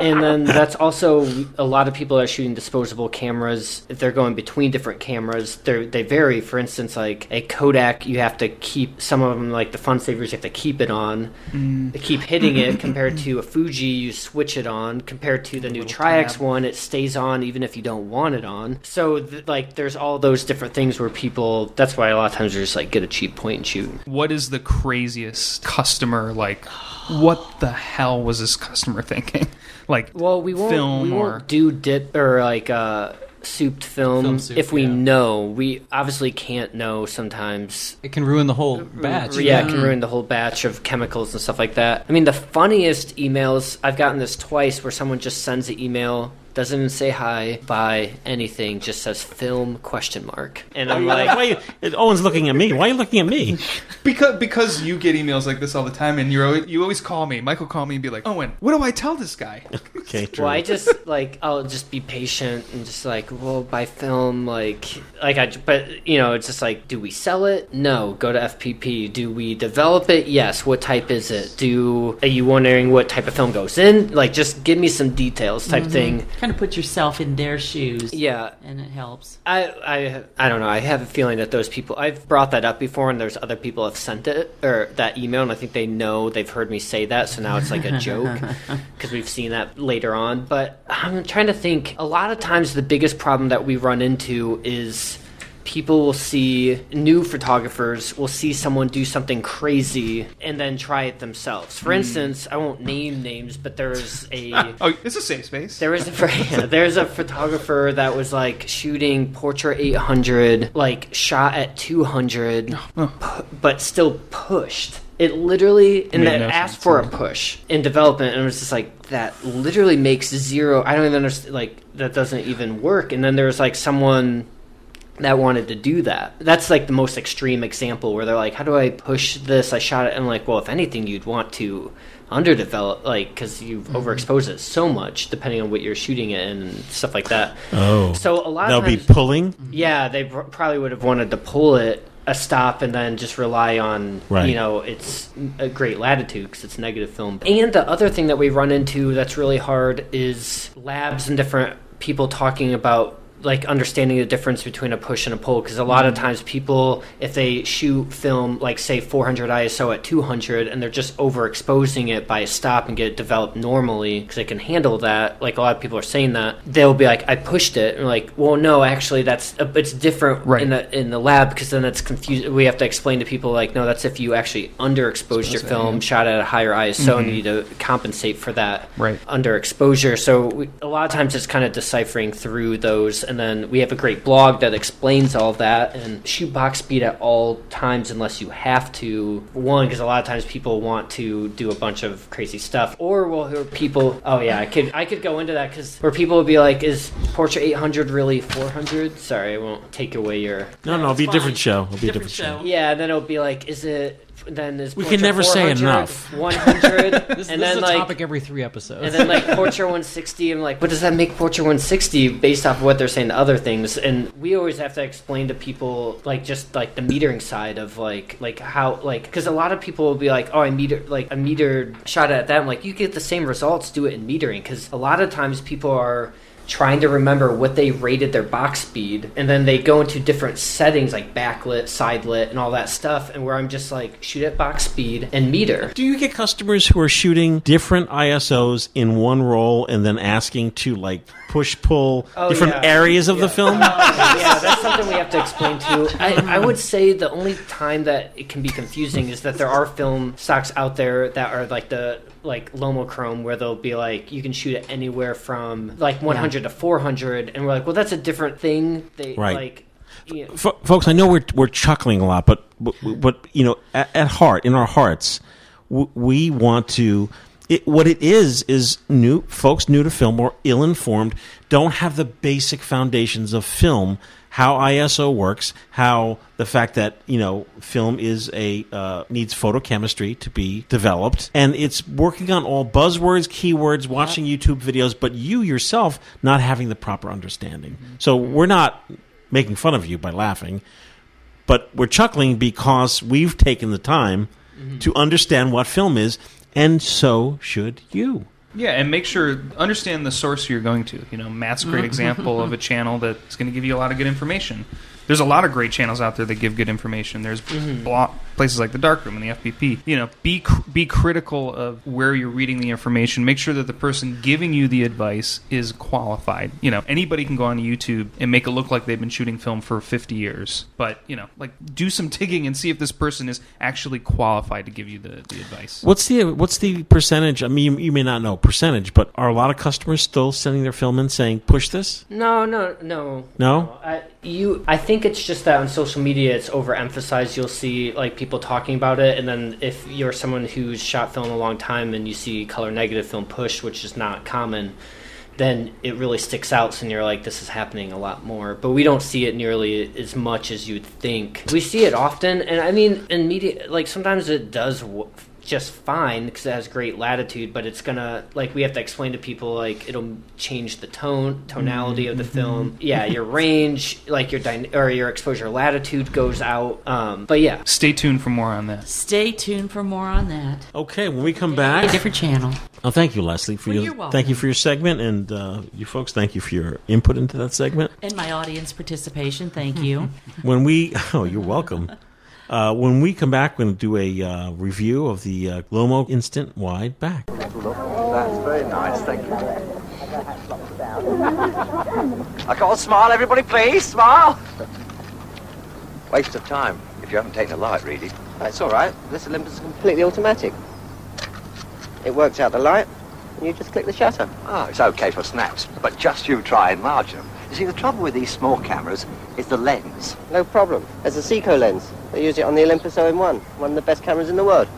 and then that's also a lot of people are shooting disposable cameras. If they're going between different cameras, they they vary. For instance, like a Kodak, you have to keep some of them, like the fun savers, you have to keep it on, mm. to keep hitting it. Compared to a Fuji, you switch it on. Compared to the new Tri-X one, it stays on even if you don't want it on. On. So th- like, there's all those different things where people. That's why a lot of times they just like get a cheap point and shoot. What is the craziest customer like? What the hell was this customer thinking? Like, Well, we won't. film we or won't do dip or like uh, souped film, Film soup, if we yeah. know. We obviously can't know sometimes. It can ruin the whole batch. Yeah, it can ruin the whole batch of chemicals and stuff like that. I mean, the funniest emails I've gotten this twice, where someone just sends an email, doesn't even say hi, buy anything, just says film question mark, and I'm Like, like, why you, Owen's looking at me. Why are you looking at me? because because you get emails like this all the time, and you always, you always call me. Michael call me and be like, Owen, what do I tell this guy? Okay, true. Well, I just like I'll just be patient and just like, well, by film, like, like I, but you know, it's just like, do we sell it? No, go to FPP. Do we develop it? Yes. What type is it? Do are you wondering what type of film goes in? Like, just give me some details, type mm-hmm. thing. Kind of put yourself in their shoes. Yeah. And it helps. I, I I don't know. I have a feeling that those people I've brought that up before, and there's other people have sent it or that email, and I think they know they've heard me say that, so now it's like a joke because we've seen that later on. But I'm trying to think. A lot of times, the biggest problem that we run into is people will see new photographers will see someone do something crazy and then try it themselves. For hmm. instance, I won't name names, but there's a oh, it's a safe space. there was a yeah, there's a photographer that was like shooting Portra 800, like shot at 200, pu- but still pushed. It literally and then no asked for a push in development, and it was just like that. Literally makes zero. I don't even understand. Like that doesn't even work. And then there's like someone that wanted to do that. That's like the most extreme example where they're like, "How do I push this?" I shot it, and I'm like, "Well, if anything, you'd want to underdevelop, like, because you've mm-hmm. overexposed it so much, depending on what you're shooting it and stuff like that." oh, So a lot of people they'll of be pulling. Mm-hmm. yeah, they pr- probably would have wanted to pull it a stop and then just rely on Right. you know it's a great latitude because it's negative film. And the other thing that we run into that's really hard is labs and different people talking about like understanding the difference between a push and a pull because a lot of mm-hmm. times people if they shoot film like say 400 ISO at 200 and they're just overexposing it by a stop and get it developed normally because they can handle that like a lot of people are saying that they'll be like I pushed it and like well no actually that's it's different Right. in the in the lab because then it's confused we have to explain to people like no that's if you actually underexposed your film yeah. shot at a higher ISO and mm-hmm. you need to compensate for that Right. underexposure. So we, a lot of times it's kind of deciphering through those, and then we have a great blog that explains all that. And shoot box speed at all times unless you have to. One, because a lot of times people want to do a bunch of crazy stuff, or well, hear people. Oh yeah, I could I could go into that because where people would be like, "Is Portra 800 really 400?" Sorry, I won't take away your. No, no, it'll be a different show. It'll be a different Different show. show. Yeah, then it'll be like, "Is it?" Then is We can never say enough. 100, This, and this then is a like topic every three episodes. and then like Portra 160, I'm like, what does that make Portra 160 based off of what they're saying to other things? And we always have to explain to people like just like the metering side of like like how like because a lot of people will be like, oh, I meter like a metered shot at that. I'm like, you get the same results, do it in metering because a lot of times people are trying to remember what they rated their box speed and then they go into different settings like backlit side lit and all that stuff and where i'm just like shoot at box speed and meter. Do you get customers who are shooting different ISOs in one roll and then asking to like push pull Oh, different yeah. areas of the film? yeah, that's something we have to explain to. I, mm-hmm. I would say the only time that it can be confusing is that there are film stocks out there that are like the like Lomochrome where they'll be like you can shoot it anywhere from like 100 to 400 and we're like well that's a different thing they Right. like you know, F- folks, I know we're we're chuckling a lot, but but, but you know, at, at heart, in our hearts, w- we want to. It, what it is is new folks new to film or ill informed don't have the basic foundations of film, how ISO works, how the fact that you know film is a uh, needs photochemistry to be developed, and it's working on all buzzwords, keywords, watching YouTube videos, but you yourself not having the proper understanding. So we're not making fun of you by laughing, but we're chuckling because we've taken the time to understand what film is, and so should you. Yeah, and make sure understand the source you're going to. You know, Matt's a great mm-hmm. example of a channel that's going to give you a lot of good information. there's a lot of great channels out there that give good information. There's mm-hmm. blo- places like the Darkroom and the FPP. You know, be be critical of where you're reading the information. Make sure that the person giving you the advice is qualified. You know, anybody can go on YouTube and make it look like they've been shooting film for 50 years, but you know, like do some digging and see if this person is actually qualified to give you the, the advice. What's the what's the percentage? I mean, you, you may not know percentage, but are a lot of customers still sending their film in saying push this? No, no, no. No? I, you, I think it's just that on social media it's overemphasized. You'll see like people talking about it, and then if you're someone who's shot film a long time and you see color negative film pushed, which is not common, then it really sticks out. So you're like, this is happening a lot more. But we don't see it nearly as much as you'd think. We see it often, and I mean, in media, like sometimes it does. W- just fine because it has great latitude, but it's gonna like we have to explain to people like it'll change the tone tonality of the film. Yeah, your range, like your dyna- or your exposure latitude goes out. Um, but yeah, Stay tuned for more on that. Stay tuned for more on that. Okay, when we come A back, different channel. oh, thank you, Leslie, for Well, your you're welcome. thank you for your segment, and uh, you folks, thank you for your input into that segment. And my audience participation, thank you. When we, oh, you're welcome. Uh, when we come back, we're going to do a uh, review of the uh, Lomo Instant Wide Back. That's very nice, thank you. I can't smile, everybody, please, smile. Waste of time if you haven't taken a light, really. It's all right. This Olympus is completely automatic. It works out the light, and you just click the shutter. Ah, it's okay for snaps, but just you try and enlarge them. You see, the trouble with these small cameras is the lens. No problem. There's a Zuiko lens. They use it on the Olympus OM1, one of the best cameras in the world.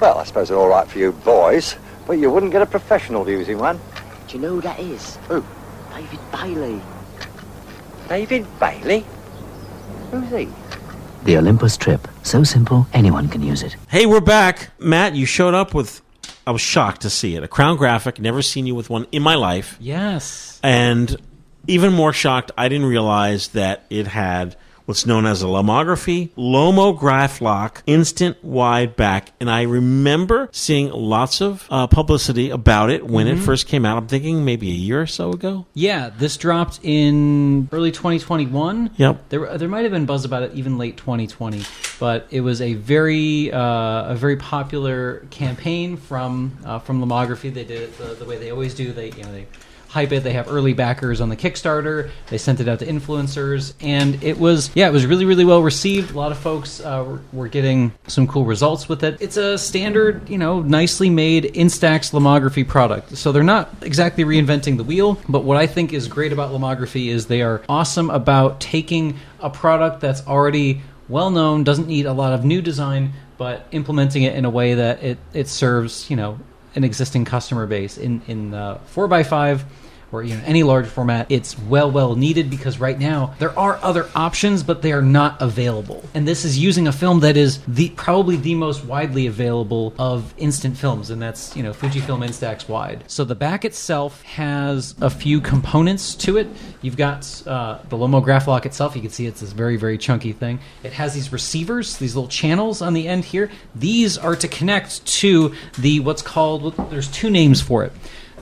Well, I suppose they're all right for you boys, but you wouldn't get a professional using one. Do you know who that is? Who? David Bailey. David Bailey? Who's he? The Olympus trip. So simple, anyone can use it. Hey, we're back. Matt, you showed up with, I was shocked to see it. A Crown Graphic, never seen you with one in my life. Yes. And even more shocked, I didn't realize that it had what's known as a lomography, Lomograflok, instant wide back. And I remember seeing lots of uh, publicity about it when it Mhm. first came out. I'm thinking maybe a year or so ago. Yeah, this dropped in early 2021. Yep. There, there might have been buzz about it even late 2020, but it was a very, uh, a very popular campaign from uh, from Lomography. They did it the, the way they always do. They, you know, they hype it. They have early backers on the Kickstarter. They sent it out to influencers, and it was, yeah, it was really, really well received. A lot of folks uh, were, getting some cool results with it. It's a standard, you know, nicely made Instax lomography product. So they're not exactly reinventing the wheel, but what I think is great about lomography is they are awesome about taking a product that's already well known, doesn't need a lot of new design, but implementing it in a way that it, it serves, you know, an existing customer base in in uh, four by five or you know any large format it's well well needed because right now there are other options but they are not available. And this is using a film that is the probably the most widely available of instant films and that's you know Fujifilm Instax wide. So the back itself has a few components to it. You've got uh, the Lomograflok itself. You can see it's this very very chunky thing. It has these receivers these little channels on the end here. These are to connect to the what's called there's two names for it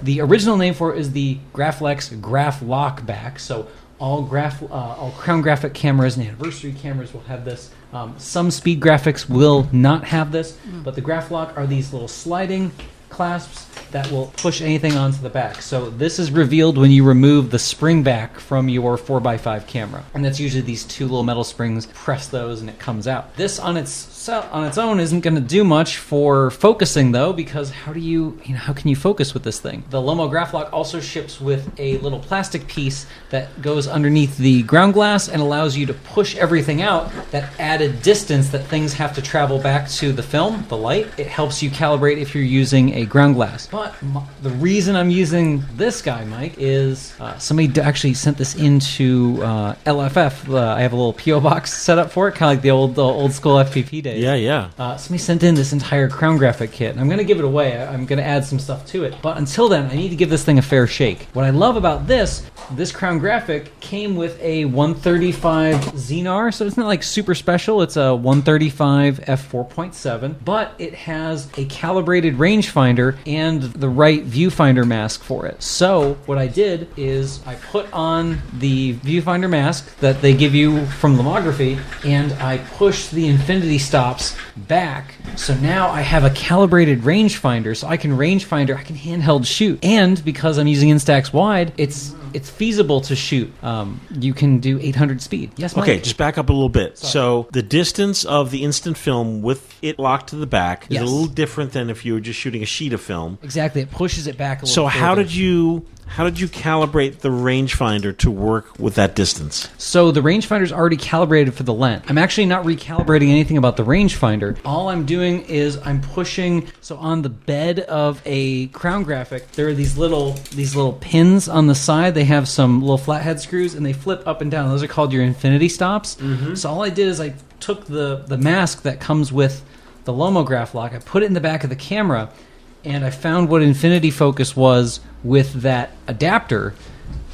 the original name for it is the Graflex Graflok Back. So all graph, uh, all Crown Graphic cameras and anniversary cameras will have this. Um, some speed graphics will not have this, but the Graflok are these little sliding clasps that will push anything onto the back. So this is revealed when you remove the spring back from your 4x5 camera. And that's usually these two little metal springs, press those and it comes out. This on its on its own isn't going to do much for focusing though because how do you, you know, how can you focus with this thing? The Lomograflok also ships with a little plastic piece that goes underneath the ground glass and allows you to push everything out that added distance that things have to travel back to the film, the light. It helps you calibrate if you're using a ground glass. But the reason I'm using this guy, Mike, is uh, somebody actually sent this into uh, LFF. Uh, I have a little PO box set up for it, kind of like the old the old school FPP days. Yeah, yeah. Uh, somebody sent in this entire Crown Graphic kit, and I'm going to give it away. I- I'm going to add some stuff to it. But until then, I need to give this thing a fair shake. What I love about this, this Crown Graphic came with a 135 Xenar, so it's not like super special. It's a 135 f4.7, but it has a calibrated rangefinder and the right viewfinder mask for it. So what I did is I put on the viewfinder mask that they give you from Lomography, and I pushed the infinity stops back. So now I have a calibrated rangefinder, so I can rangefinder, I can handheld shoot, and because I'm using Instax wide, it's it's feasible to shoot. Um, you can do 800 speed. Yes, Mike? Okay, just back up a little bit. So the distance of the instant film with it locked to the back is Yes. a little different than if you were just shooting a sheet of film. exactly. It pushes it back a little. So how did you how did you calibrate the rangefinder to work with that distance? So the rangefinder's already calibrated for the lens. I'm actually not recalibrating anything about the rangefinder. All I'm doing is I'm pushing so on the bed of a crown graphic, there are these little these little pins on the side. They have some little flathead screws and they flip up and down. Those are called your infinity stops. Mm-hmm. So all I did is I took the the mask that comes with the Lomograflok, I put it in the back of the camera and I found what infinity focus was with that adapter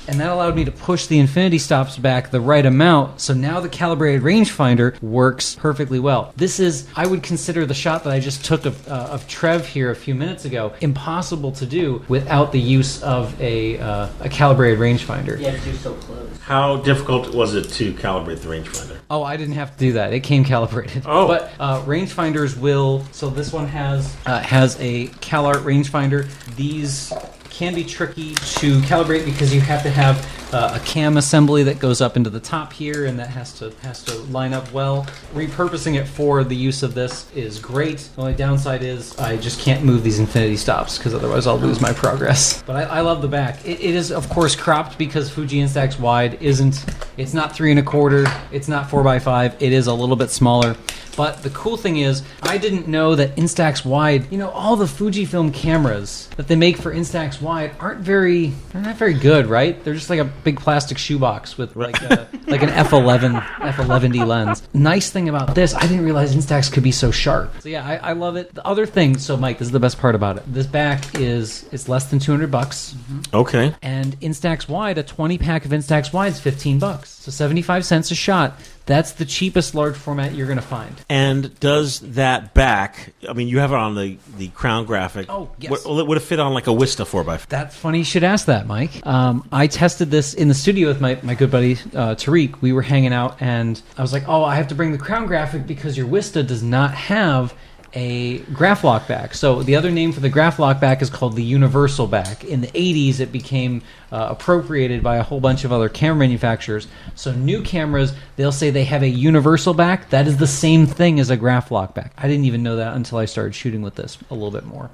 and that allowed me to push the infinity stops back the right amount so now the calibrated rangefinder works perfectly well this is i would consider the shot that i just took of, uh, of trev here a few minutes ago impossible to do without the use of a, uh, a calibrated rangefinder Yeah, you're so close. How difficult was it to calibrate the rangefinder? Oh, I didn't have to do that. It came calibrated. Oh. but uh, rangefinders will. So this one has uh, has a Kalart rangefinder. These can be tricky to calibrate because you have to have uh, a cam assembly that goes up into the top here, and that has to has to line up well. Repurposing it for the use of this is great. The only downside is I just can't move these infinity stops because otherwise I'll lose my progress. But I, I love the back. It, it is of course cropped because Fuji Instax wide isn't. It's not three and a quarter. It's not four by five. It is a little bit smaller. But the cool thing is, I didn't know that Instax Wide, you know, all the Fujifilm cameras that they make for Instax Wide aren't very, they're not very good, right? They're just like a big plastic shoebox with like uh, a, like an f11 f11d lens. Nice thing about this, I didn't realize Instax could be so sharp. So yeah, I, I love it. The other thing, so Mike, this is the best part about it. This back is it's less than 200 bucks. Mm-hmm. Okay. And Instax Wide, a 20 pack of Instax Wide is 15 bucks. So 75 cents a shot. That's the cheapest large format you're going to find. And does that back? I mean, you have it on the, the crown graphic. Oh, yes. Would, would it fit on like a Wista four x That's funny you should ask that, Mike. Um, I tested this in the studio with my, my good buddy uh, Tariq. We were hanging out, and I was like, "Oh, I have to bring the crown graphic because your Wista does not have a Graflok back." So the other name for the Graflok back is called the universal back. In the '80s, it became uh, appropriated by a whole bunch of other camera manufacturers. So new cameras, they'll say they have a universal back. That is the same thing as a graph lock back. I didn't even know that until I started shooting with this a little bit more.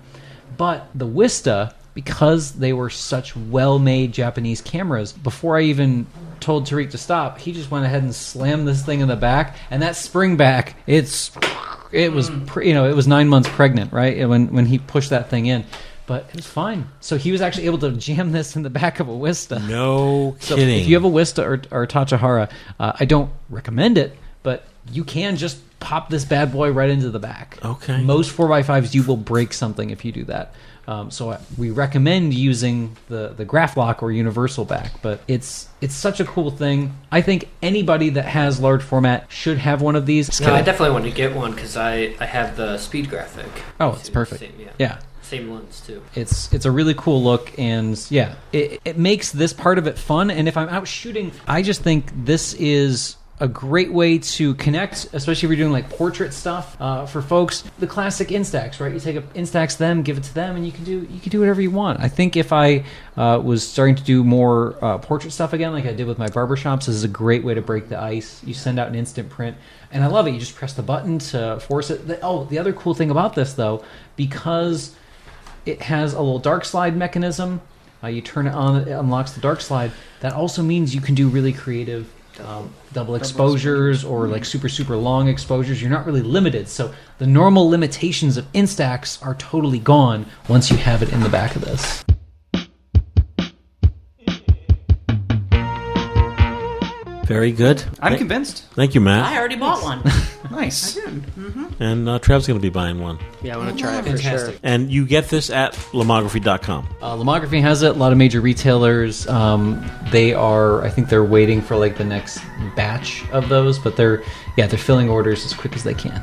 But the Wista, because they were such well made Japanese cameras, before I even told Tariq to stop, he just went ahead and slammed this thing in the back. And that spring back, it's it was pre, you know it was nine months pregnant, right? When when he pushed that thing in. But it was fine. So he was actually able to jam this in the back of a Wista. No So kidding. if you have a Wista or, or Tachihara, uh, I don't recommend it, but you can just pop this bad boy right into the back. Okay. Most 4x5s, you will break something if you do that. Um, so I, we recommend using the, the Graflok or universal back, but it's it's such a cool thing. I think anybody that has large format should have one of these. No, I definitely want to get one because I, I have the speed graphic. Oh, it's perfect. Same, yeah. Yeah. Same lens too. It's it's a really cool look, and yeah, it, it makes this part of it fun. And if I'm out shooting, I just think this is a great way to connect, especially if you're doing like portrait stuff uh, for folks. The classic Instax, right? You take a Instax them, give it to them, and you can do you can do whatever you want. I think if I uh, was starting to do more uh, portrait stuff again, like I did with my barbershops, this is a great way to break the ice. You send out an instant print, and I love it. You just press the button to force it. Oh, the other cool thing about this though, because it has a little dark slide mechanism. Uh, you turn it on, it unlocks the dark slide. That also means you can do really creative um, double exposures or like super super long exposures. You're not really limited. So the normal limitations of Instax are totally gone once you have it in the back of this. Very good. I'm Thank- convinced. Thank you, Matt. I already bought one. Nice. I did. And uh, Trev's going to be buying one. Yeah, I want to try it for sure. Fantastic. And you get this at lomography.com. Uh, Lomography has it. A lot of major retailers. Um, they are. I think they're waiting for like the next batch of those, but they're yeah they're filling orders as quick as they can.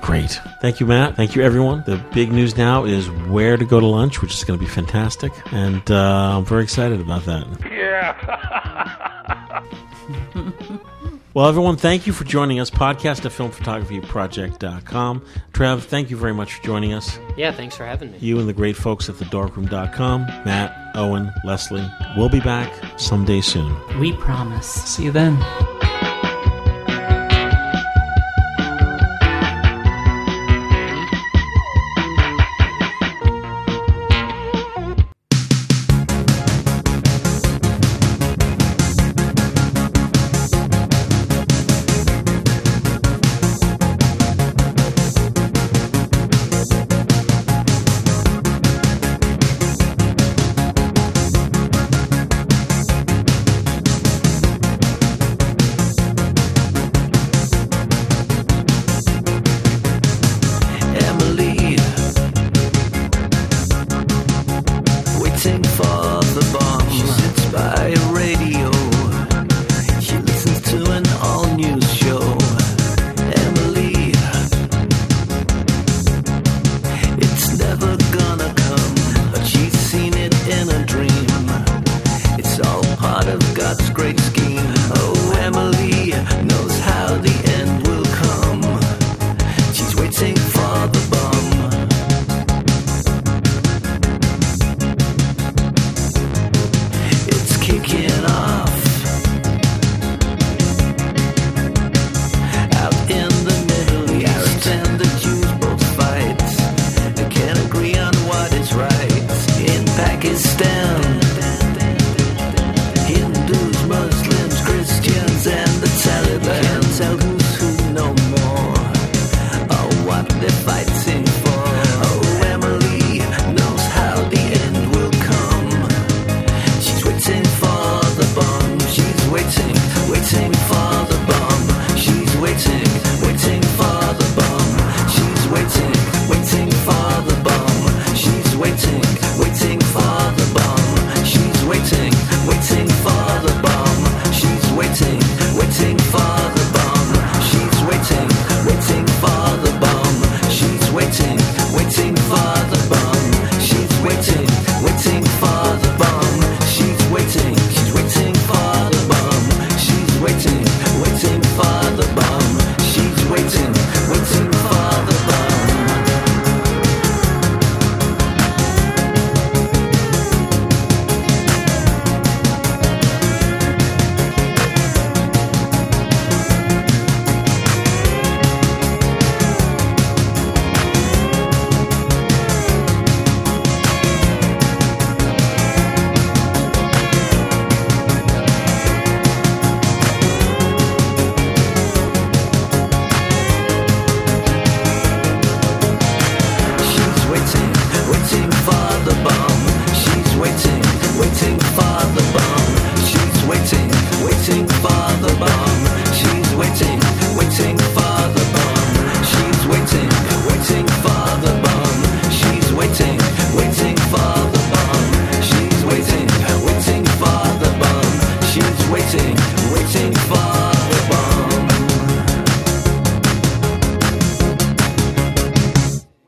Great. Thank you, Matt. Thank you, everyone. The big news now is where to go to lunch, which is going to be fantastic. And uh, I'm very excited about that. Well, everyone, thank you for joining us. Podcast at filmphotographyproject.com. Trev, thank you very much for joining us. Yeah, thanks for having me. You and the great folks at thedarkroom.com. Matt, Owen, Leslie. We'll be back someday soon. We promise. See you then.